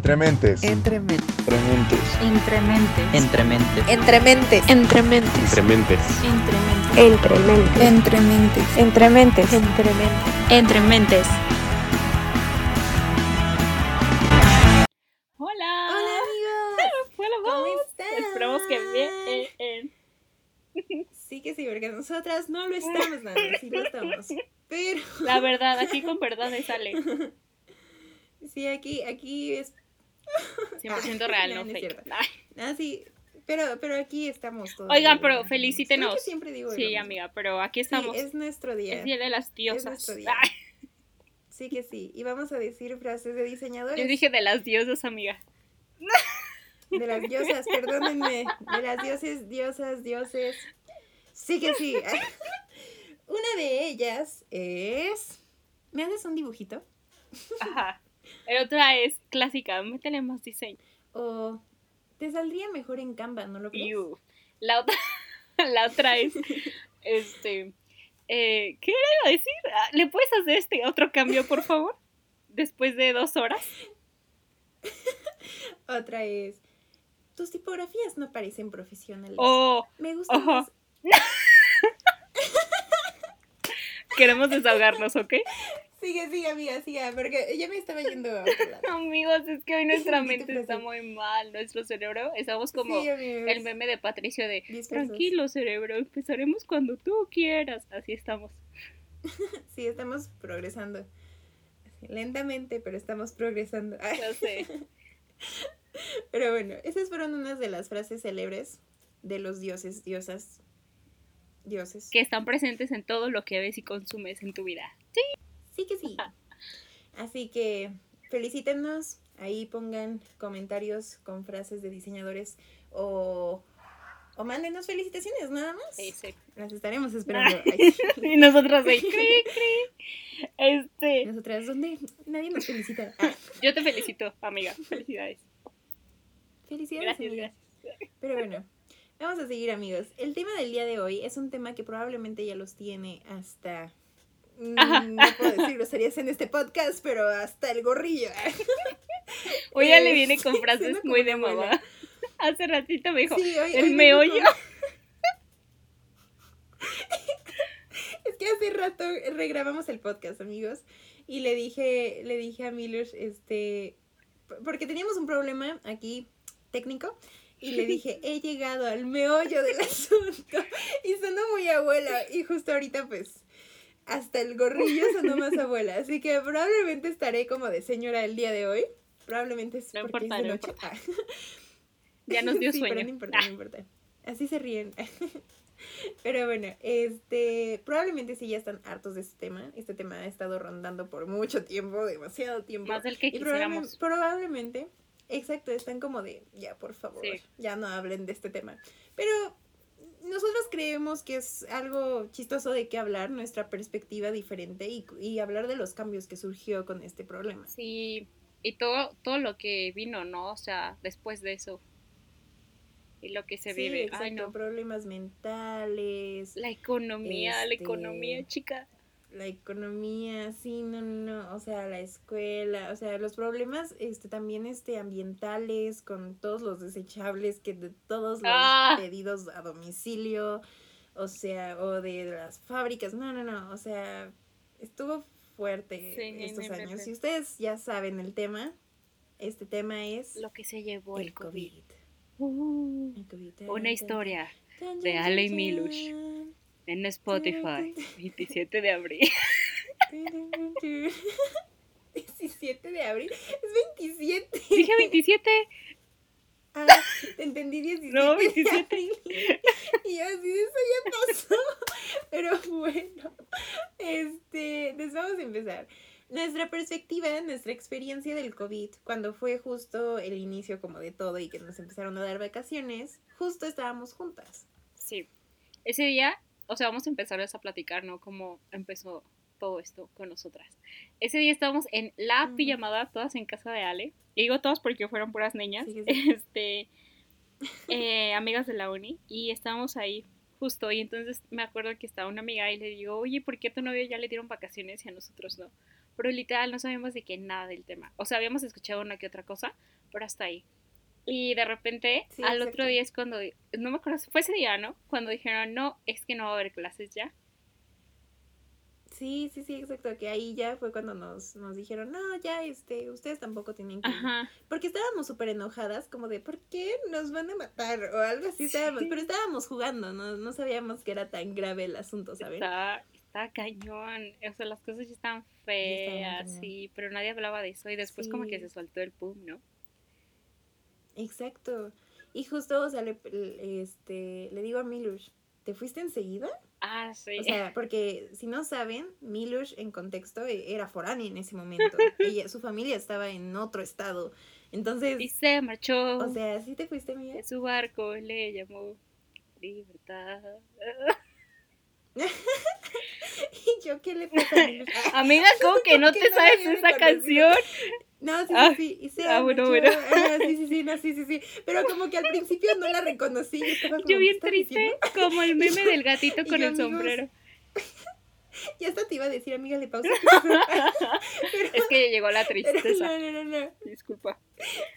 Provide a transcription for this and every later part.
Entrementes. Entrementes. Entrementes. Entrementes. Entrementes. Entrementes. Entrementes. Entrementes. Entrementes. Entrementes. Entrementes. Entrementes. Hola. Hola amigos. ¿Cómo están? Esperamos que bien. Sí que sí, porque nosotras no lo estamos dando, sí lo estamos. Pero La verdad, aquí con verdad sale. sí, aquí, aquí es 100% real, no no fake. Ah, sí, pero, pero aquí estamos todos. Oigan, pero felicítenos. Que siempre digo Sí, amiga, pero aquí Sí, estamos. es nuestro día. Es día de las diosas. nuestro día. Ay, Sí que sí. Y vamos a decir frases de diseñadores. yo dije de las diosas, amiga. De las diosas, perdónenme. De las dioses, diosas, dioses. Sí que sí. Una de ellas es. ¿Me haces un dibujito? Ajá. La otra es clásica, métele más diseño. O te saldría mejor en Canva, ¿no lo crees? Iu. La otra, la otra es, este, eh, ¿qué le iba a decir? Ah, ¿Le puedes hacer este otro cambio, por favor? Después de dos horas. Otra es. Tus tipografías no parecen profesionales. O Me más- queremos desahogarnos, ¿ok? Sigue, sigue, amiga, sigue. Porque ya me estaba yendo a otro lado. Amigos, es que hoy nuestra mente te está muy mal, nuestro cerebro. Estamos como Sí, el meme de Patricio de, tranquilo cerebro, empezaremos cuando tú quieras. Así estamos. Sí, estamos progresando. Lentamente, pero estamos progresando. Ya sé. Pero bueno, esas fueron unas de las frases célebres de los dioses, diosas, dioses. Que están presentes en todo lo que ves y consumes en tu vida. Así que felicítenos, ahí pongan comentarios con frases de diseñadores o, o mándenos felicitaciones, nada más. Sí, sí. Las estaremos esperando. Y nosotros de cri, cri. Este, Nosotras, ¿dónde? Nadie nos felicita. Ah, yo te felicito, amiga. Felicidades. felicidades. Gracias, amiga. gracias. Pero bueno, vamos a seguir amigos. El tema del día de hoy es un tema que probablemente ya los tiene hasta... mm, Ajá. No puedo decir groserías en este podcast, pero hasta el gorrillo. Hoy ya Eh, le viene con frases muy de mamá. Hace ratito me dijo, Sí, hoy- el hoy meollo. Es que hace rato regrabamos el podcast, amigos, y le dije, le dije a Milos, este, porque teníamos un problema aquí técnico, y le dije, he llegado al meollo del asunto, y sonó muy abuela, y justo ahorita pues, hasta el gorrillo sonó más abuela, así que probablemente estaré como de señora el día de hoy, probablemente es No porque importa, es de no noche. importa. Ah. Ya nos dio Sí, pero sueño. no importa, no importa. Así se ríen. Pero bueno, este, probablemente sí ya están hartos de este tema. Este tema ha estado rondando por mucho tiempo, demasiado tiempo. Más del que y probablemente, exacto, están como de, ya por favor, Sí. ya no hablen de este tema. Pero nosotros creemos que es algo chistoso de que hablar, nuestra perspectiva diferente y, y hablar de los cambios que surgió con este problema. Sí, y todo, todo lo que vino, ¿no? O sea, después de eso. Y lo que se Sí, vive. exacto, Ay, no. problemas mentales, La economía, la Este, economía, chica. La economía, sí, no, no, o sea, la escuela, o sea, los problemas este también este ambientales con todos los desechables que de todos los Ah. pedidos a domicilio, o sea, o de las fábricas, no, no, no, o sea, estuvo fuerte Sí, estos no años. Si ustedes ya saben el tema, este tema es Lo que se llevó el, COVID. COVID. Uh, El COVID. Tan, una historia de Ale y Milush. En Spotify, 27 de abril. 17 de abril. Es 27. Dije 27. Ah, te entendí 17. No, de 27. abril. Y así, eso ya pasó. Pero bueno, este, les vamos a empezar. Nuestra perspectiva, nuestra experiencia del COVID, cuando fue justo el inicio como de todo y que nos empezaron a dar vacaciones, justo estábamos juntas. Sí. Ese día, o sea, vamos a empezar a platicar, ¿no? Cómo empezó todo esto con nosotras. Ese día estábamos en la pijamada, todas en casa de Ale. Y digo todas porque fueron puras niñas. Sí, que sí. Este, eh, amigas de la uni. Y estábamos ahí justo. Y entonces me acuerdo que estaba una amiga y le digo, oye, ¿por qué a tu novio ya le dieron vacaciones y a nosotros no? pero literal no sabíamos de qué nada del tema. O sea, habíamos escuchado una que otra cosa, pero hasta ahí. Y de repente, Sí, al otro día es cuando, no me acuerdo, fue ese día, ¿no? Cuando dijeron, no, es que no va a haber clases ya. Sí, sí, sí, exacto. Que ahí ya fue cuando nos, nos dijeron, no, ya, este, ustedes tampoco tienen que. ir". Ajá. Porque estábamos súper enojadas, como de, ¿por qué nos van a matar? O algo así estábamos. Sí. Pero estábamos jugando, no, no sabíamos que era tan grave el asunto, ¿saben? Está, está cañón. O sea, las cosas ya estaban feas, sí, pero nadie hablaba de eso. Y después como que se soltó el pum, ¿no? Exacto. Y justo, o sea, le, este, le digo a Milush, ¿te fuiste enseguida? Ah, sí. O sea, porque si no saben, Milush en contexto e- era foránea en ese momento. Ella, su familia estaba en otro estado. Entonces, y se marchó o sea, ¿sí te fuiste, amiga? de su barco, le llamó libertad. ¿Y yo qué le pasa Amiga, ¿cómo que no te sabes esa canción? No, sí, Ah, sí, sí. Ah, bueno, bueno. Sí, sí, sí, no, sí, sí, sí. Pero como que al principio no la reconocí. y estaba como, Yo ¿qué bien triste, como el meme del gatito con el sombrero. Ya hasta te iba a decir, amiga, le pausa. Pero- Es que llegó la tristeza. no, no, no, no. Disculpa.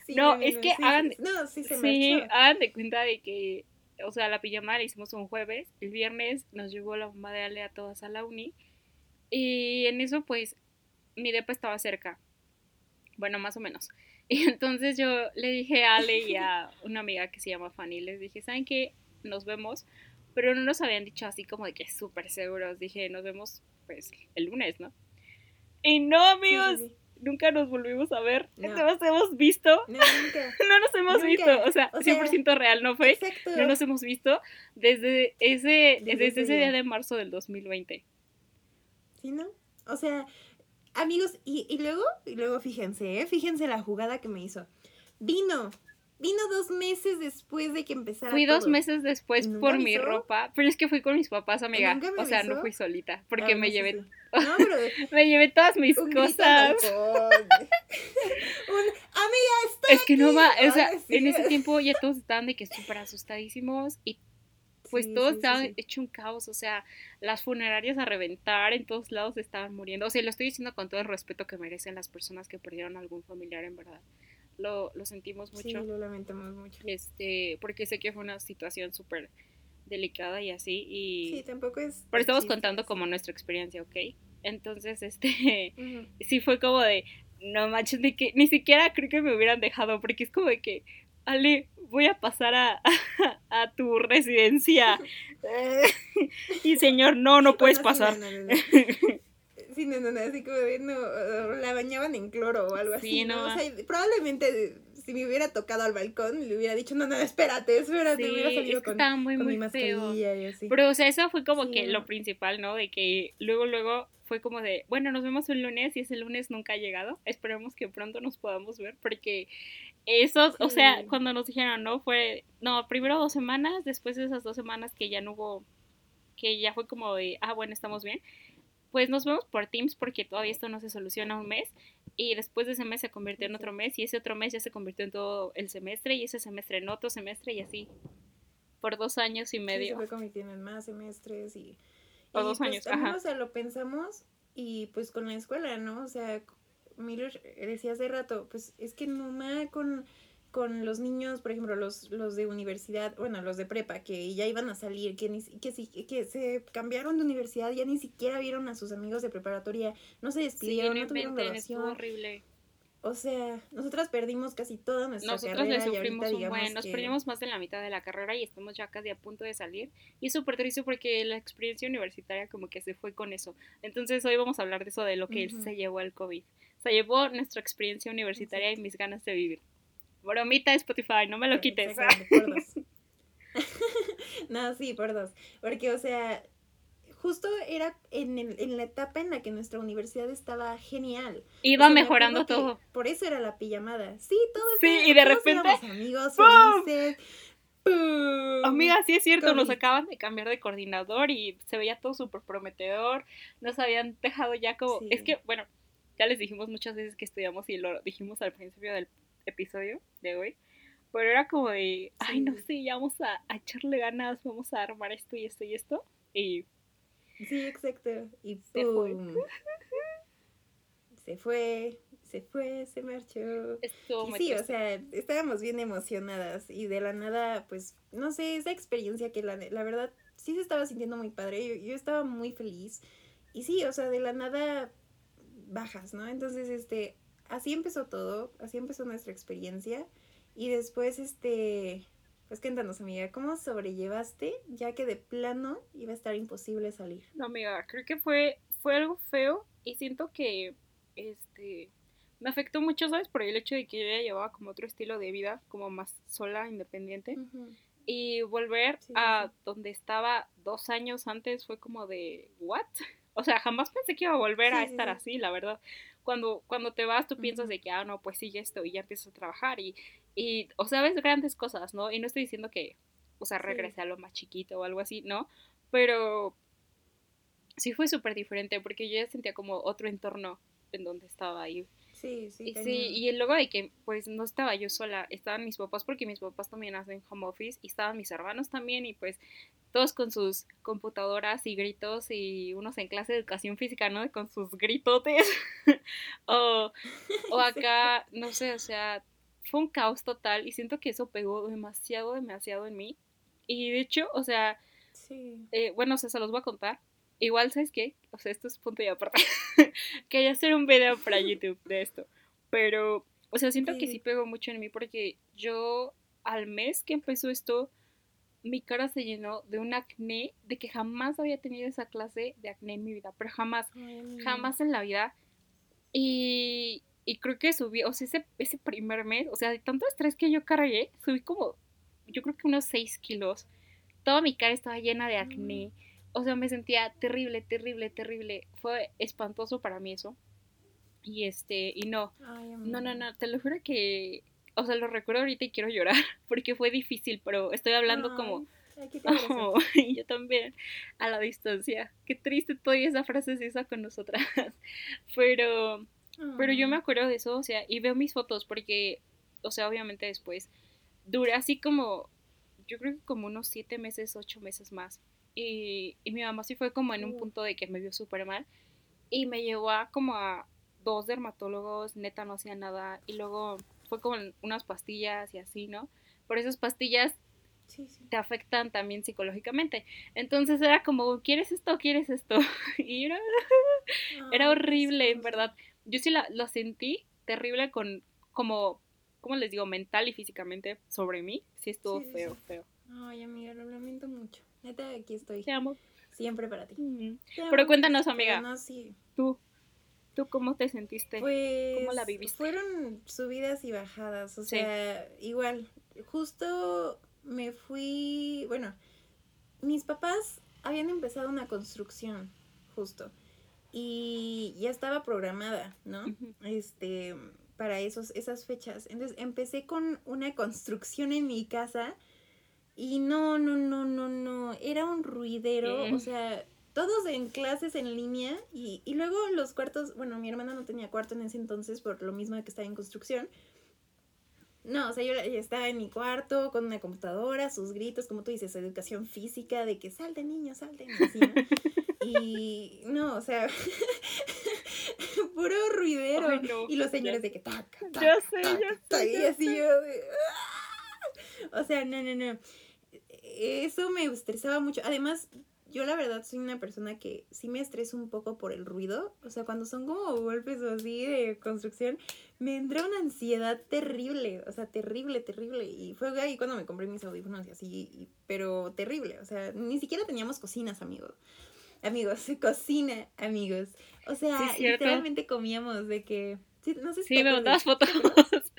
Sí, No, es que sí, hagan- sí, No, sí se Sí, hagan de cuenta de que, o sea, la pijama la hicimos un jueves, el viernes nos llevó la mamá de Ale a todas a la uni y en eso pues mi depa estaba cerca, bueno, más o menos. Y entonces yo le dije a Ale y a una amiga que se llama Fanny, les dije, ¿saben qué? Nos vemos, pero no nos habían dicho así como de que súper seguros, dije, nos vemos pues el lunes, ¿no? Y no, sí, amigos, sí. Nunca nos volvimos a ver, No. nos hemos visto No, nunca. no nos hemos Nunca. visto, o sea, O sea, 100% real, no fue. Exacto. No nos hemos visto desde ese, Desde desde, ese ese día. día de marzo del 2020. ¿Sí, no? O sea, amigos, y, y luego, y luego fíjense, ¿eh? Fíjense la jugada que me hizo. Vino, vino dos meses después de que empezara Fui dos meses después ¿Nunca por mi ropa, pero es que fui con mis papás, amiga. ¿Nunca me O sea, no fui solita, Ah, porque me llevé, sí. No, pero me llevé todas mis un cosas. un, amiga, estoy Es que no aquí". va, o sea, sí. en ese tiempo ya todos estaban de que súper asustadísimos y pues Sí, todo sí, sí, estaba sí. hecho un caos, o sea, las funerarias a reventar, en todos lados estaban muriendo. O sea, lo estoy diciendo con todo el respeto que merecen las personas que perdieron algún familiar, en verdad. Lo, lo sentimos mucho. Sí, lo lamentamos mucho. este, porque sé que fue una situación súper delicada y así, y Sí, tampoco es. pero estamos chiste, contando como nuestra experiencia, ¿ok? Entonces, este, sí fue como de, no manches, de que ni siquiera creo que me hubieran dejado, porque es como de que, Ale, voy a pasar a, a tu residencia. y señor, no, no puedes Bueno, pasar. no, no, no. Sí, no, no, no, así como de, no, uh, la bañaban en cloro o algo Sí, así, ¿no? no. O sea, probablemente si me hubiera tocado al balcón, le hubiera dicho, no, no, espérate, espérate, Sí, hubiera es salido que con, muy, con mi muy mascarilla y así. Pero, o sea, eso fue como Sí, que lo principal, ¿no? De que luego, luego fue como de, bueno, nos vemos el lunes y ese lunes nunca ha llegado. Esperemos que pronto nos podamos ver porque esos, o sea, cuando nos dijeron, no, fue, no, primero dos semanas, después de esas dos semanas que ya no hubo, que ya fue como de, ah, bueno, estamos bien. Pues nos vemos por Teams porque todavía esto no se soluciona un mes y después de ese mes se convirtió en otro mes y ese otro mes ya se convirtió en todo el semestre y ese semestre en otro semestre y así por dos años y Sí, se medio. fue convirtiendo en más semestres y... O y, dos pues, años, también, ajá. O sea, lo pensamos y pues con la escuela, ¿no? O sea, Miller decía hace rato, pues es que no ma con, con los niños, por ejemplo, los, los de universidad, bueno, los de prepa, que ya iban a salir, que, ni, que, que se cambiaron de universidad, ya ni siquiera vieron a sus amigos de preparatoria, no se Sí, despidieron, no no tuvieron relación. horrible. O sea, nosotras perdimos casi toda nuestra Nosotros carrera le y ahorita sufrimos un buen, nos que- perdimos más de la mitad de la carrera y estamos ya casi a punto de salir. Y es súper triste porque la experiencia universitaria como que se fue con eso. Entonces hoy vamos a hablar de eso, de lo que Ujú. se llevó el COVID. Se llevó nuestra experiencia universitaria y mis ganas de vivir. Bromita Spotify, no me lo quites. Exactamente, por dos. no, sí, por dos. Porque, o sea, justo era en, el- en la etapa en la que nuestra universidad estaba genial. Iba O sea, me mejorando todo. Por eso era la pijamada. Sí, todo Sí, estaba- y de repente, amigos, felices. ¡Pum! Amiga, sí es cierto, nos acaban de cambiar de coordinador y se veía todo súper prometedor. Nos habían dejado ya como... Sí. Es que, bueno, ya les dijimos muchas veces que estudiamos y lo dijimos al principio del episodio de hoy. Pero era como de, ay, no sé, ya vamos a, a echarle ganas, vamos a armar esto y esto y esto. Y Sí, exacto. Y Se fue. se fue, se fue, se marchó. Estuvo Y sí, o sea, estábamos bien emocionadas y de la nada, pues, no sé, esa experiencia que la, la verdad sí se estaba sintiendo muy padre, yo, yo estaba muy feliz y sí, o sea, de la nada bajas, ¿no? Entonces, este, así empezó todo, así empezó nuestra experiencia y después, este, pues cuéntanos, amiga, ¿cómo sobrellevaste ya que de plano iba a estar imposible salir? No, amiga, creo que fue, fue algo feo y siento que este me afectó mucho, ¿sabes? Por el hecho de que yo ya llevaba como otro estilo de vida, como más sola, independiente. Y volver Sí, a sí. donde estaba dos años antes fue como de, ¿what? O sea, jamás pensé que iba a volver a Sí, estar sí. así, la verdad. Cuando, cuando te vas, tú piensas de que, ah, no, pues sigue esto y ya empiezas a trabajar y, y, o sea, ves grandes cosas, ¿no? Y no estoy diciendo que, o sea, Sí. regrese a lo más chiquito o algo así, ¿no? Pero sí fue súper diferente porque yo ya sentía como otro entorno en donde estaba ahí. Sí, sí, Y cañón. sí, y luego de que pues no estaba yo sola, estaban mis papás porque mis papás también hacen home office y estaban mis hermanos también y pues todos con sus computadoras y gritos y unos en clase de educación física, ¿no? Con sus gritotes. o, o acá, no sé, o sea, fue un caos total y siento que eso pegó demasiado, demasiado en mí. Y de hecho, o sea, Sí. eh, bueno, o sea, se los voy a contar. Igual, ¿sabes qué? O sea, esto es punto y aparte. Quería hacer un video para YouTube de esto. Pero, o sea, siento que sí pegó mucho en mí porque yo, al mes que empezó esto, mi cara se llenó de un acné, de que jamás había tenido esa clase de acné en mi vida, pero jamás, Ay, jamás en la vida. Y, y creo que subí, o sea, ese, ese primer mes, o sea, de tanto estrés que yo cargué, subí como, yo creo que unos 6 kilos. Toda mi cara estaba llena de acné. O sea, me sentía terrible, terrible, terrible. Fue espantoso para mí eso. Y este, y no, Ay, no, no, no, te lo juro que, o sea, lo recuerdo ahorita y quiero llorar porque fue difícil, pero estoy hablando como, Ay. Oh, y yo también, a la distancia. Qué triste todavía esa frase se hizo con nosotras. Pero, pero yo me acuerdo de eso, o sea, y veo mis fotos porque, o sea, obviamente después duré así como, yo creo que como unos siete meses, ocho meses más. Y, y mi mamá sí fue como en un Uh. punto de que me vio súper mal y me llevó a como a dos dermatólogos, neta no hacía nada y luego fue con unas pastillas y así, ¿no? Por esas pastillas Sí, sí. te afectan también psicológicamente. Entonces era como, ¿quieres esto? ¿Quieres esto? Y era, era Ay, horrible, en verdad. Yo sí la, lo sentí terrible con, como, ¿cómo les digo? Mental y físicamente sobre mí. Sí estuvo Sí, feo, feo. Ay, amiga, lo lamento mucho. Neta, aquí estoy. Te amo. Siempre para ti. Mm. Te Pero cuéntanos, amiga. No, sí. ¿Tú? ¿Tú cómo te sentiste? Pues la viviste? fueron subidas y bajadas, o Sí. sea, igual, justo me fui, bueno, mis papás habían empezado una construcción, justo, y ya estaba programada, ¿no? Este, para esos, esas fechas. Entonces empecé con una construcción en mi casa y no, no, no, no, no, era un ruidero, o sea, todos en clases en línea y, y luego los cuartos, bueno, mi hermana no tenía cuarto en ese entonces por lo mismo de que estaba en construcción. No, o sea, yo ya estaba en mi cuarto con una computadora, sus gritos, como tú dices, educación física, de que salten niños, salten, así, ¿no? Y no, o sea, puro ruidero. Ay, no, y los ya señores de que taca, taca, Ya sé, taca, ya taca, sé, y ya así sé. yo de, ¡ah! O sea, no, no, no. Eso me estresaba mucho. Además, yo la verdad soy una persona que sí me estreso un poco por el ruido. O sea, cuando son como golpes o así de construcción, me entra una ansiedad terrible. O sea, terrible, terrible. Y fue ahí cuando me compré mis audífonos y así. y- pero terrible. O sea, ni siquiera teníamos cocinas, amigos. Amigos, cocina, amigos. O sea, Sí, es literalmente comíamos de que. Sí, no sé si Sí, te me mandabas fotos.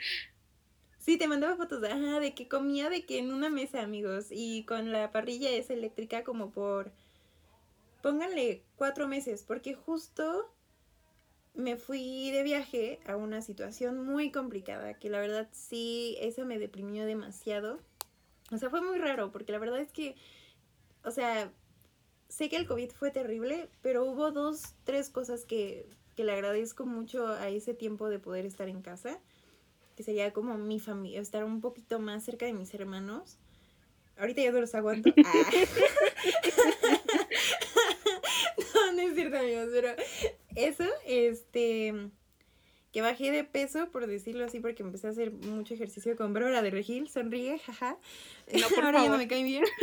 Sí, te mandaba fotos, ajá, de que comía de que en una mesa, amigos, y con la parrilla esa eléctrica como por, pónganle cuatro meses, porque justo me fui de viaje a una situación muy complicada, que la verdad sí, esa me deprimió demasiado. O sea, fue muy raro, porque la verdad es que, o sea, sé que el COVID fue terrible, pero hubo dos, tres cosas que, que le agradezco mucho a ese tiempo de poder estar en casa que sería como mi familia, estar un poquito más cerca de mis hermanos. Ahorita ya no los aguanto. Ah. es cierto, amigos, pero eso, este, que bajé de peso, por decirlo así, porque empecé a hacer mucho ejercicio con Bárbara de Regil, sonríe, jaja. No, por ahora ya no me cae bien.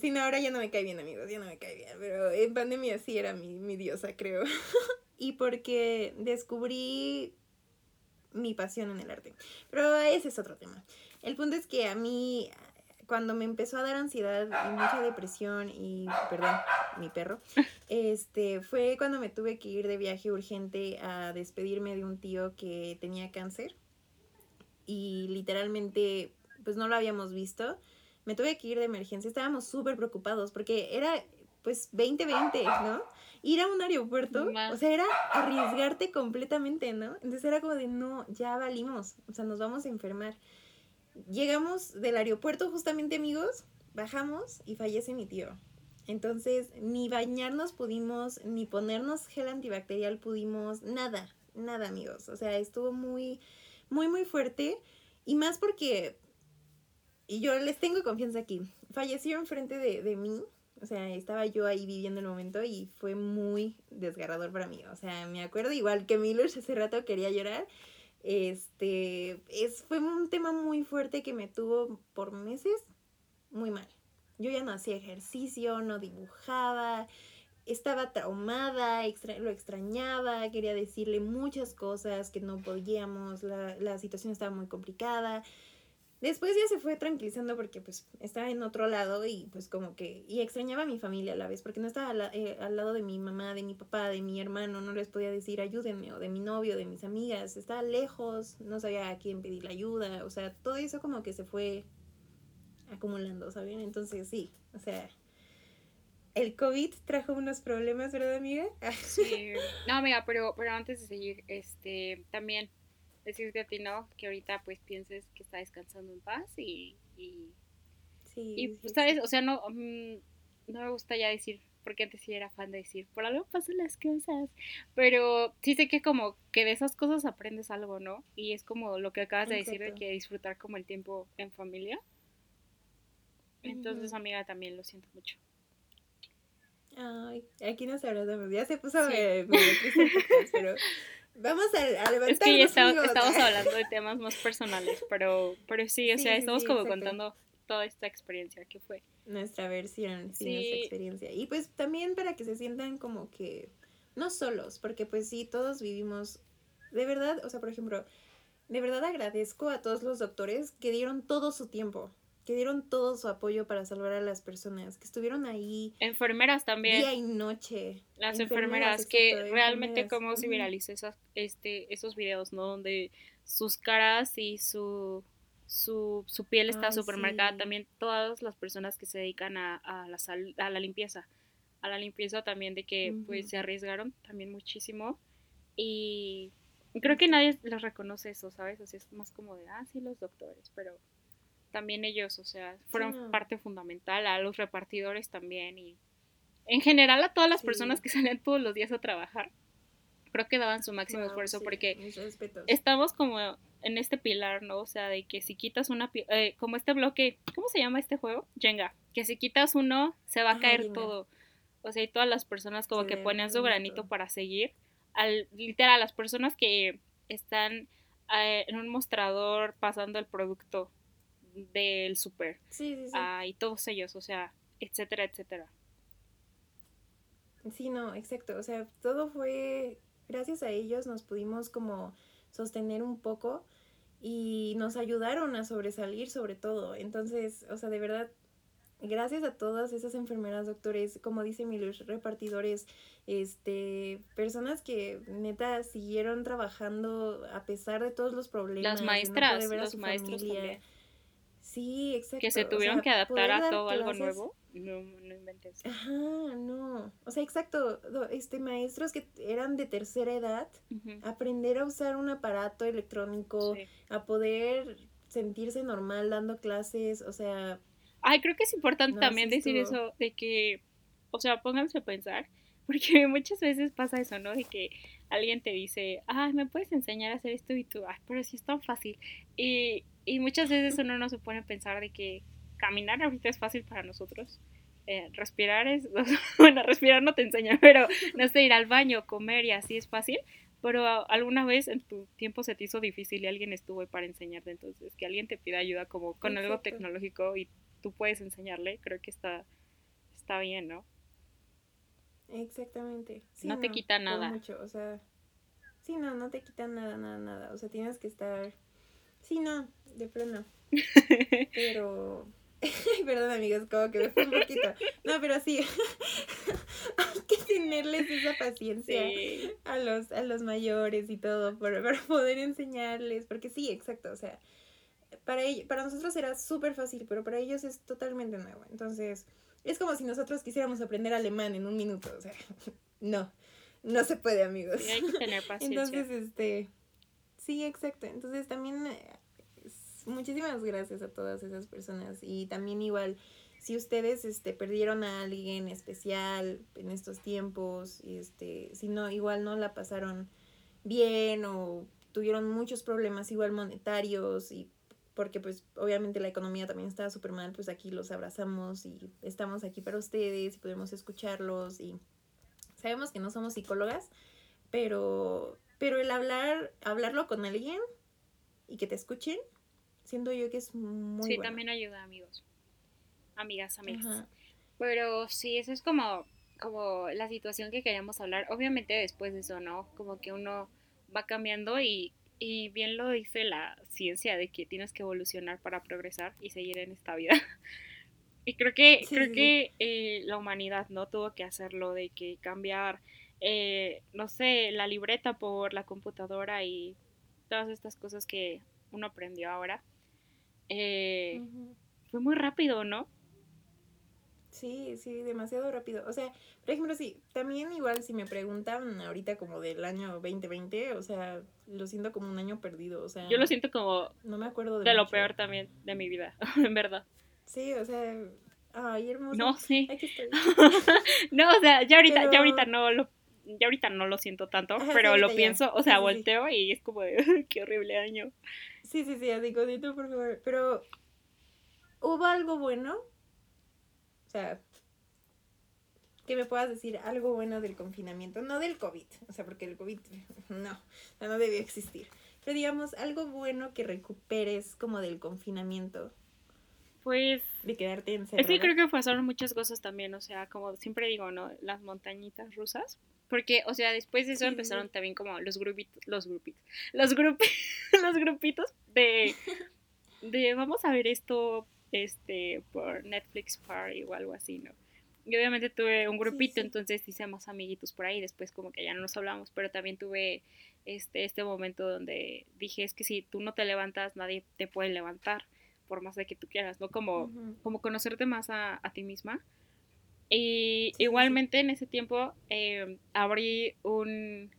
Sí, no, ahora ya no me cae bien, amigos, ya no me cae bien. Pero en pandemia sí era mi, mi diosa, creo. y porque descubrí mi pasión en el arte. Pero ese es otro tema. El punto es que a mí, cuando me empezó a dar ansiedad y mucha depresión y, perdón, mi perro, este, fue cuando me tuve que ir de viaje urgente a despedirme de un tío que tenía cáncer. Y literalmente, pues no lo habíamos visto. Me tuve que ir de emergencia. Estábamos súper preocupados porque era, pues, 2020, ¿no? Ir a un aeropuerto, o sea, era arriesgarte completamente, ¿no? Entonces era como de, no, ya valimos, o sea, nos vamos a enfermar. Llegamos del aeropuerto justamente, amigos, bajamos y fallece mi tío. Entonces, ni bañarnos pudimos, ni ponernos gel antibacterial pudimos, nada, nada, amigos. O sea, estuvo muy, muy, muy fuerte. Y más porque, y yo les tengo confianza aquí, falleció enfrente de, de mí. O sea, estaba yo ahí viviendo el momento y fue muy desgarrador para mí. O sea, me acuerdo igual que Milush hace rato quería llorar. Este, es, fue un tema muy fuerte que me tuvo por meses muy mal. Yo ya no hacía ejercicio, no dibujaba, estaba traumada, lo extrañaba, quería decirle muchas cosas que no podíamos, la, la situación estaba muy complicada. Después ya se fue tranquilizando porque pues estaba en otro lado y pues como que, y extrañaba a mi familia a la vez, porque no estaba al, la- eh, al lado de mi mamá, de mi papá, de mi hermano, no les podía decir ayúdenme, o de mi novio, de mis amigas, estaba lejos, no sabía a quién pedirle ayuda, o sea, todo eso como que se fue acumulando, ¿saben? Entonces sí, o sea, el COVID trajo unos problemas, ¿verdad, amiga? Sí. No, amiga, pero, pero antes de seguir, este, también decirte a ti, ¿no? Que ahorita pues pienses que está descansando en paz y, y, Sí, y, sí, ¿sabes? sí. O sea, no, mm, no me gusta ya decir, porque antes sí era fan de decir, por algo pasan las cosas, pero sí sé que como que de esas cosas aprendes algo, ¿no? Y es como lo que acabas de decir de que disfrutar como el tiempo en familia. Entonces, amiga, también lo siento mucho. Ay, aquí nos abrazamos. Ya se puso Sí. triste pero vamos a, a levantarnos, Es que ya está- estamos hablando de temas más personales, pero, pero sí, o Sí, sea, estamos sí, como exacto. contando toda esta experiencia que fue. Nuestra versión, sí, Sí. nuestra experiencia. Y pues también para que se sientan como que no solos, porque pues sí, todos vivimos, de verdad, o sea, por ejemplo, de verdad agradezco a todos los doctores que dieron todo su tiempo, que dieron todo su apoyo para salvar a las personas, que estuvieron ahí Enfermeras también. día y noche. Las Enfermeras, enfermeras, que exacto, realmente enfermeras. cómo se viralizó esas, este, esos videos, ¿no? Donde sus caras y su, su, su piel está sí. También todas las personas que se dedican a, a la sal- a la limpieza. A la limpieza también de que pues se arriesgaron también muchísimo. Y creo que nadie les reconoce eso, ¿sabes? O sea, es más como de, ah, sí, los doctores, pero también ellos, o sea, fueron no. parte fundamental, a los repartidores también y en general a todas las Sí. personas que salen todos los días a trabajar. Creo que daban su máximo Wow, esfuerzo sí, porque estamos como en este pilar, ¿no? O sea, de que si quitas una, eh, como este bloque, ¿cómo se llama este juego? Jenga, que si quitas uno se va a Ajá, caer todo. O sea, y todas las personas como que ponen su granito para seguir. Al, literal, las personas que están eh, en un mostrador pasando el producto del súper. Sí, sí, sí. ah, y todos ellos, o sea, etcétera, etcétera. Sí, no, exacto. O sea, todo fue, gracias a ellos nos pudimos como sostener un poco y nos ayudaron a sobresalir sobre todo. Entonces, o sea, de verdad, gracias a todas esas enfermeras, doctores, como dice Milush, repartidores, este, personas que neta siguieron trabajando a pesar de todos los problemas. Las no maestras, los maestros familia. también, Sí, exacto. que se o tuvieron sea, que adaptar a todo algo clases- nuevo. No, no inventes. Ajá, no. O sea, exacto. Este, maestros que eran de tercera edad, Ujú, aprender a usar un aparato electrónico, sí. a poder sentirse normal dando clases, o sea, Ay, creo que es importante No, también sí decir eso de que, o sea, pónganse a pensar, porque muchas veces pasa eso, ¿no? De que alguien te dice, ay, ¿me puedes enseñar a hacer esto? Y tú, ay, pero sí es tan fácil. Y, y muchas veces uno no se pone a pensar de que caminar ahorita es fácil para nosotros. eh, respirar es, bueno, respirar no te enseña, pero no sé, ir al baño, comer y así es fácil. pero alguna vez en tu tiempo se te hizo difícil y alguien estuvo para enseñarte, entonces que alguien te pida ayuda como con algo Exacto. tecnológico y tú puedes enseñarle, creo que está, está bien, ¿no? Exactamente. Sí, No te quita nada. mucho, o sea, sí, no, no te quita nada, nada, nada. O sea, tienes que estar. Sí, no, de plano. Pero. Perdón, amigos, como que me fue un poquito. No, pero sí. Hay que tenerles esa paciencia Sí. a los, a los mayores y todo para, para poder enseñarles. Porque sí, exacto. O sea, para, ellos, para nosotros era súper fácil, pero para ellos es totalmente nuevo. Entonces, es como si nosotros quisiéramos aprender alemán en un minuto. O sea, no, no se puede, amigos. Sí, hay que tener paciencia. Entonces, este, sí, exacto. Entonces también eh, muchísimas gracias a todas esas personas y también igual si ustedes este perdieron a alguien especial en estos tiempos, este, si no igual no la pasaron bien o tuvieron muchos problemas igual monetarios y porque pues obviamente la economía también estaba súper mal, pues aquí los abrazamos y estamos aquí para ustedes y podemos escucharlos y sabemos que no somos psicólogas, pero pero el hablar hablarlo con alguien y que te escuchen siento yo que es muy sí, bueno. también ayuda, amigos. Amigas, amigas. Ajá. Pero sí, eso es como, como la situación que queríamos hablar. Obviamente después de eso, ¿no? Como que uno va cambiando y, y bien lo dice la ciencia de que tienes que evolucionar para progresar y seguir en esta vida. Y creo que, Sí, creo sí, que eh, la humanidad no tuvo que hacerlo de que cambiar, eh, no sé, la libreta por la computadora y todas estas cosas que uno aprendió ahora. Eh. Fue muy rápido, ¿no? Sí, sí, demasiado rápido. O sea, por ejemplo, sí, también igual si me preguntan ahorita como del año 2020, o sea, lo siento como un año perdido, o sea, Yo lo siento como no me acuerdo de, de lo peor también de mi vida, en verdad. Sí, o sea, ay, hermoso. No, sí. Aquí estoy. No, o sea, ya ahorita, Pero- ya ahorita no lo, ya ahorita no lo siento tanto, Ajá, pero lo ya. pienso, o sea, sí, sí. volteo y es como de, qué horrible año. Sí, sí, sí, así cosito, por favor. Pero, ¿hubo algo bueno? O sea, que me puedas decir algo bueno del confinamiento, no del COVID, o sea, porque el COVID no, no debió existir. Pero digamos, algo bueno que recuperes como del confinamiento, Pues de quedarte es encerrado. que creo que pasaron muchas cosas también, o sea, como siempre digo, ¿no? Las montañitas rusas. Porque, o sea, después de eso Sí, empezaron también como los grupitos, los grupitos, los grupi, los grupitos de, de vamos a ver esto, este, por Netflix Party o algo así, ¿no? Y obviamente tuve un grupito, sí. entonces hice más amiguitos por ahí, después como que ya no nos hablamos, pero también tuve este, este momento donde dije, es que si tú no te levantas, nadie te puede levantar, por más de que tú quieras, ¿no? Como, como conocerte más a, a ti misma. Y igualmente en ese tiempo eh, abrí un,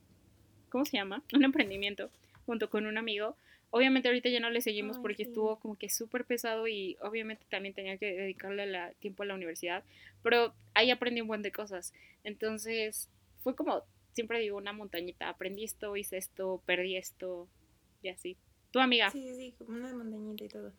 ¿cómo se llama? Un emprendimiento junto con un amigo. Obviamente ahorita ya no le seguimos Ay, porque sí. estuvo como que súper pesado y obviamente también tenía que dedicarle la- tiempo a la universidad, pero ahí aprendí un buen de cosas. Entonces fue como, siempre digo, una montañita, aprendí esto, hice esto, perdí esto y así. Tu amiga. Sí, sí, sí, como una montañita y todo.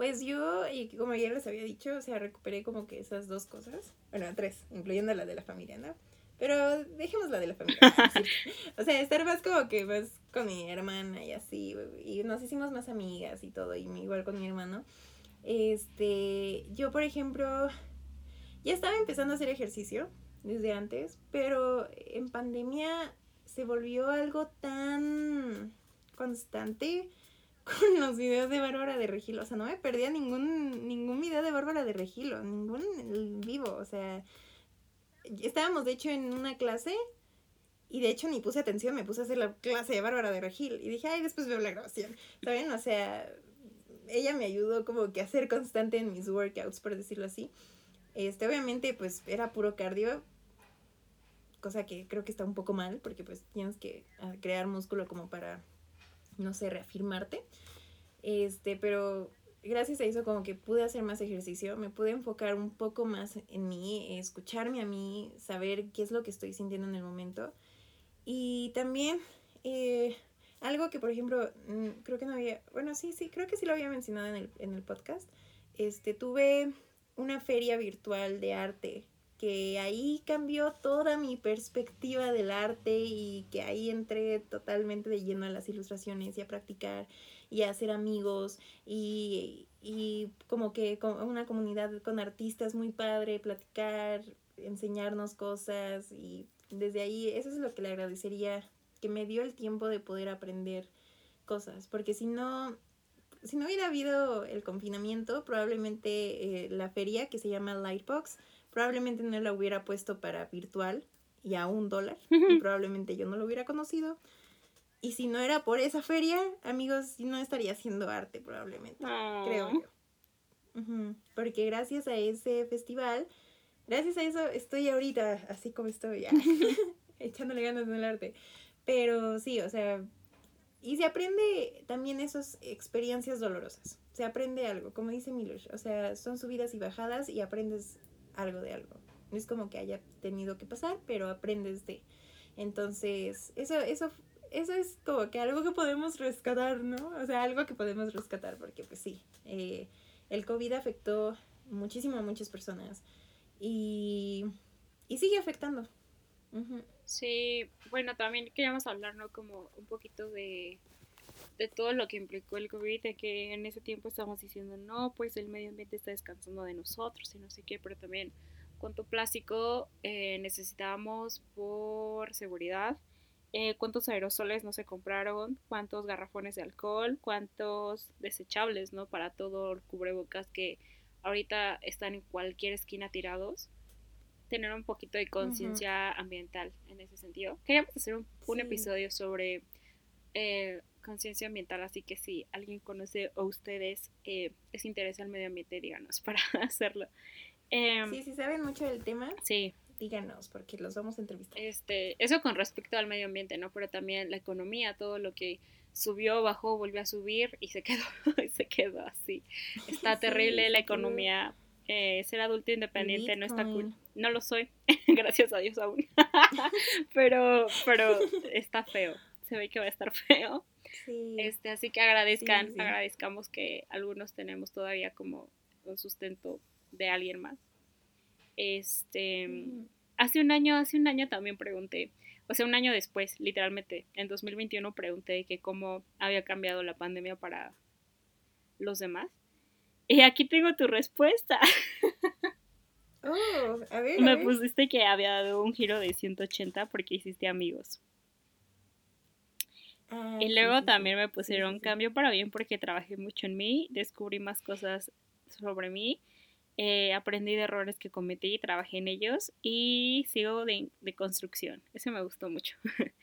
Pues yo, y como ya les había dicho, o sea, recuperé como que esas dos cosas. Bueno, tres, incluyendo la de la familia, ¿no? Pero dejemos la de la familia. O sea, estar más como que más con mi hermana y así. Y nos hicimos más amigas y todo, y igual con mi hermano. Este, yo, por ejemplo, ya estaba empezando a hacer ejercicio desde antes, pero en pandemia se volvió algo tan constante con los videos de Bárbara de Regil. O sea, no me perdía ningún, ningún video de Bárbara de Regil, o ningún vivo. O sea, estábamos de hecho en una clase y de hecho ni puse atención, me puse a hacer la clase de Bárbara de Regil. Y dije, ay, después veo la grabación. ¿Saben? O sea, ella me ayudó como que a ser constante en mis workouts, por decirlo así. Este, obviamente, pues era puro cardio, cosa que creo que está un poco mal, porque pues tienes que ah, crear músculo como para, no sé, reafirmarte. Este, pero gracias a eso como que pude hacer más ejercicio, me pude enfocar un poco más en mí, escucharme a mí, saber qué es lo que estoy sintiendo en el momento. Y también eh, algo que, por ejemplo, mm, creo que no había, bueno, sí, sí, creo que sí lo había mencionado en el, en el podcast. Este, tuve una feria virtual de arte que ahí cambió toda mi perspectiva del arte y que ahí entré totalmente de lleno a las ilustraciones y a practicar y a hacer amigos y, y como que con una comunidad con artistas muy padre, platicar, enseñarnos cosas y desde ahí eso es lo que le agradecería que me dio el tiempo de poder aprender cosas, porque si no si no hubiera habido el confinamiento, probablemente eh, la feria que se llama Lightbox, probablemente no la hubiera puesto para virtual y a un dólar, y probablemente yo no lo hubiera conocido. Y si no era por esa feria, amigos, no estaría haciendo arte probablemente, creo yo. Porque gracias a ese festival, gracias a eso estoy ahorita así como estoy, ya, echándole ganas en el arte. Pero sí, o sea, y se aprende también esas experiencias dolorosas. Se aprende algo, como dice Miller. O sea, son subidas y bajadas y aprendes algo de algo. No es como que haya tenido que pasar, pero aprendes de. Entonces, eso, eso, eso es como que algo que podemos rescatar, ¿no? O sea, algo que podemos rescatar, porque pues sí, eh, el COVID afectó muchísimo a muchas personas y, y sigue afectando. Sí, bueno, también queríamos hablar, ¿no? Como un poquito de, de todo lo que implicó el COVID, de que en ese tiempo estábamos diciendo, no, pues el medio ambiente está descansando de nosotros y no sé qué, pero también cuánto plástico eh, necesitábamos por seguridad, eh, cuántos aerosoles no se compraron, cuántos garrafones de alcohol, cuántos desechables, ¿no? Para todo el cubrebocas que ahorita están en cualquier esquina tirados tener un poquito de conciencia ambiental en ese sentido. Queríamos hacer un, episodio sobre eh, conciencia ambiental, así que si alguien conoce o ustedes eh, les interesa el medio ambiente, díganos para hacerlo. Em, sí, si saben mucho del tema, sí. díganos, porque los vamos a entrevistar. Este, eso con respecto al medio ambiente, ¿no? Pero también la economía, todo lo que subió, bajó, volvió a subir y se quedó, se quedó así. Está terrible la economía eh, ser adulto independiente no está cool. No lo soy, gracias a Dios aún. pero, pero está feo. Se ve que va a estar feo. Este, así que agradezcan, agradezcamos que algunos tenemos todavía como un sustento de alguien más. Este, hace un año, hace un año también pregunté, o sea, un año después, literalmente, en 2021 pregunté que cómo había cambiado la pandemia para los demás. Y aquí tengo tu respuesta. Oh, a ver. Me pusiste que había dado un giro de 180 porque hiciste amigos. Ah, y luego también me pusieron cambio para bien porque trabajé mucho en mí, descubrí más cosas sobre mí, eh, aprendí de errores que cometí y trabajé en ellos y sigo de, de construcción. Ese me gustó mucho.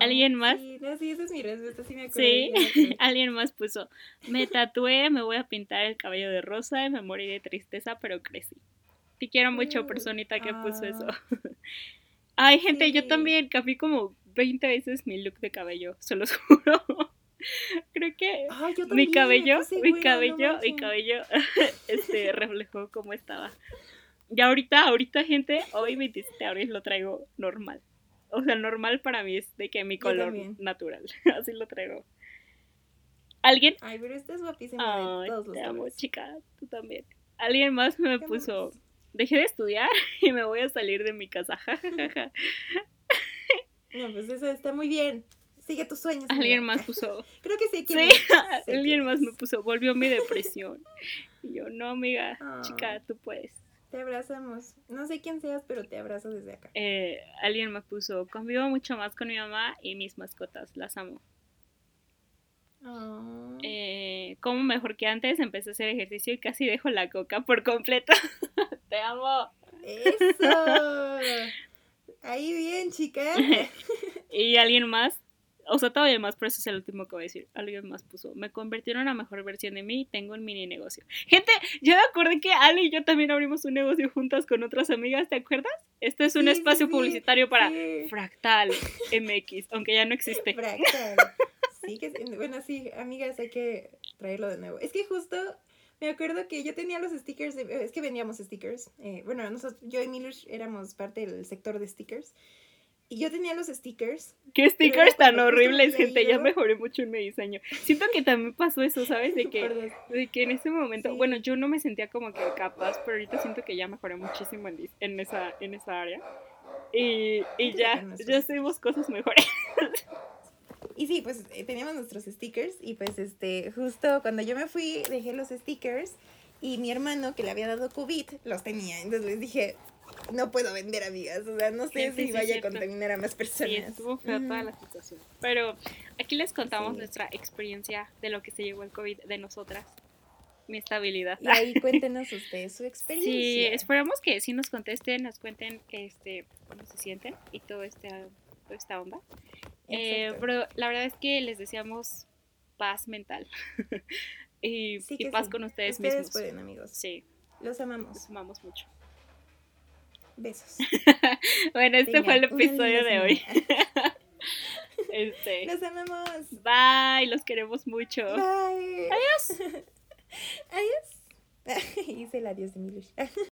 ¿Alguien más? Sí, esa es mi respuesta, sí me acuerdo. Sí, alguien más puso, me tatué, me voy a pintar el cabello de rosa y me morí de tristeza, pero crecí. Te quiero mucho, uh, personita que puso eso. Ah. Ay, gente, yo también cambié como 20 veces mi look de cabello, se los juro. Creo que mi cabello, mi cabello, mi cabello, este, reflejó cómo estaba. Y ahorita, ahorita, gente, hoy 27 de abril lo traigo normal. O sea, normal para mí es de que mi color natural. Así lo traigo. ¿Alguien? Ay, pero esta es guapísima de todos los te amo, chica. Tú también. Alguien más me puso. Dejé de estudiar y me voy a salir de mi casa. No, pues eso está muy bien. Sigue tus sueños. Alguien más puso. Creo que sí. Sí, alguien más me puso. Volvió mi depresión. Y yo, no, amiga, chica, tú puedes. Te abrazamos. No sé quién seas, pero te abrazo desde acá. Eh, alguien me puso, convivo mucho más con mi mamá y mis mascotas, las amo. Oh. Eh, como mejor que antes, empecé a hacer ejercicio y casi dejo la coca por completo. te amo. Eso. Ahí bien, chica. y alguien más o sea, todavía más, pero ese es el último que voy a decir. Alguien más puso, me convirtieron en la mejor versión de mí, tengo un mini negocio. Gente, yo me acordé que Ale y yo también abrimos un negocio juntas con otras amigas, ¿te acuerdas? Este es un espacio publicitario para Fractal MX, aunque ya no existe. Fractal. Sí, que, bueno, sí, amigas, hay que traerlo de nuevo. Es que justo me acuerdo que yo tenía los stickers, es que vendíamos stickers. Eh, bueno, nosotros, yo y Miller éramos parte del sector de stickers. Y yo tenía los stickers. Qué stickers tan horribles, gente. Ya mejoré mucho en mi diseño. Siento que también pasó eso, ¿sabes? De que, de que en ese momento, Sí. bueno, yo no me sentía como que capaz, pero ahorita siento que ya mejoré muchísimo en, en, esa, en esa área. Y, y ya, ya hacemos cosas mejores. Y sí, pues eh, teníamos nuestros stickers y pues este, justo cuando yo me fui dejé los stickers y mi hermano que le había dado COVID los tenía. Entonces les dije, no puedo vender amigas, o sea, no sé Sí, si sí, vaya cierto. a contaminar a más personas. Sí, estuvo fea toda la situación. Pero aquí les contamos Sí. nuestra experiencia de lo que se llevó el COVID de nosotras. Mi estabilidad. Y ahí cuéntenos ustedes su experiencia. Sí, esperamos que sí nos contesten, nos cuenten este, cómo se sienten y todo este, toda esta onda. Eh, pero la verdad es que les deseamos paz mental y, Sí y que paz sí. con ustedes, Ustedes mismos. pueden, amigos. Sí, Los amamos. los amamos mucho. Besos. Bueno, este fue el episodio de hoy. Este, Los amamos. bye, los queremos mucho. Bye. Adiós. Adiós. Hice el adiós de Milush.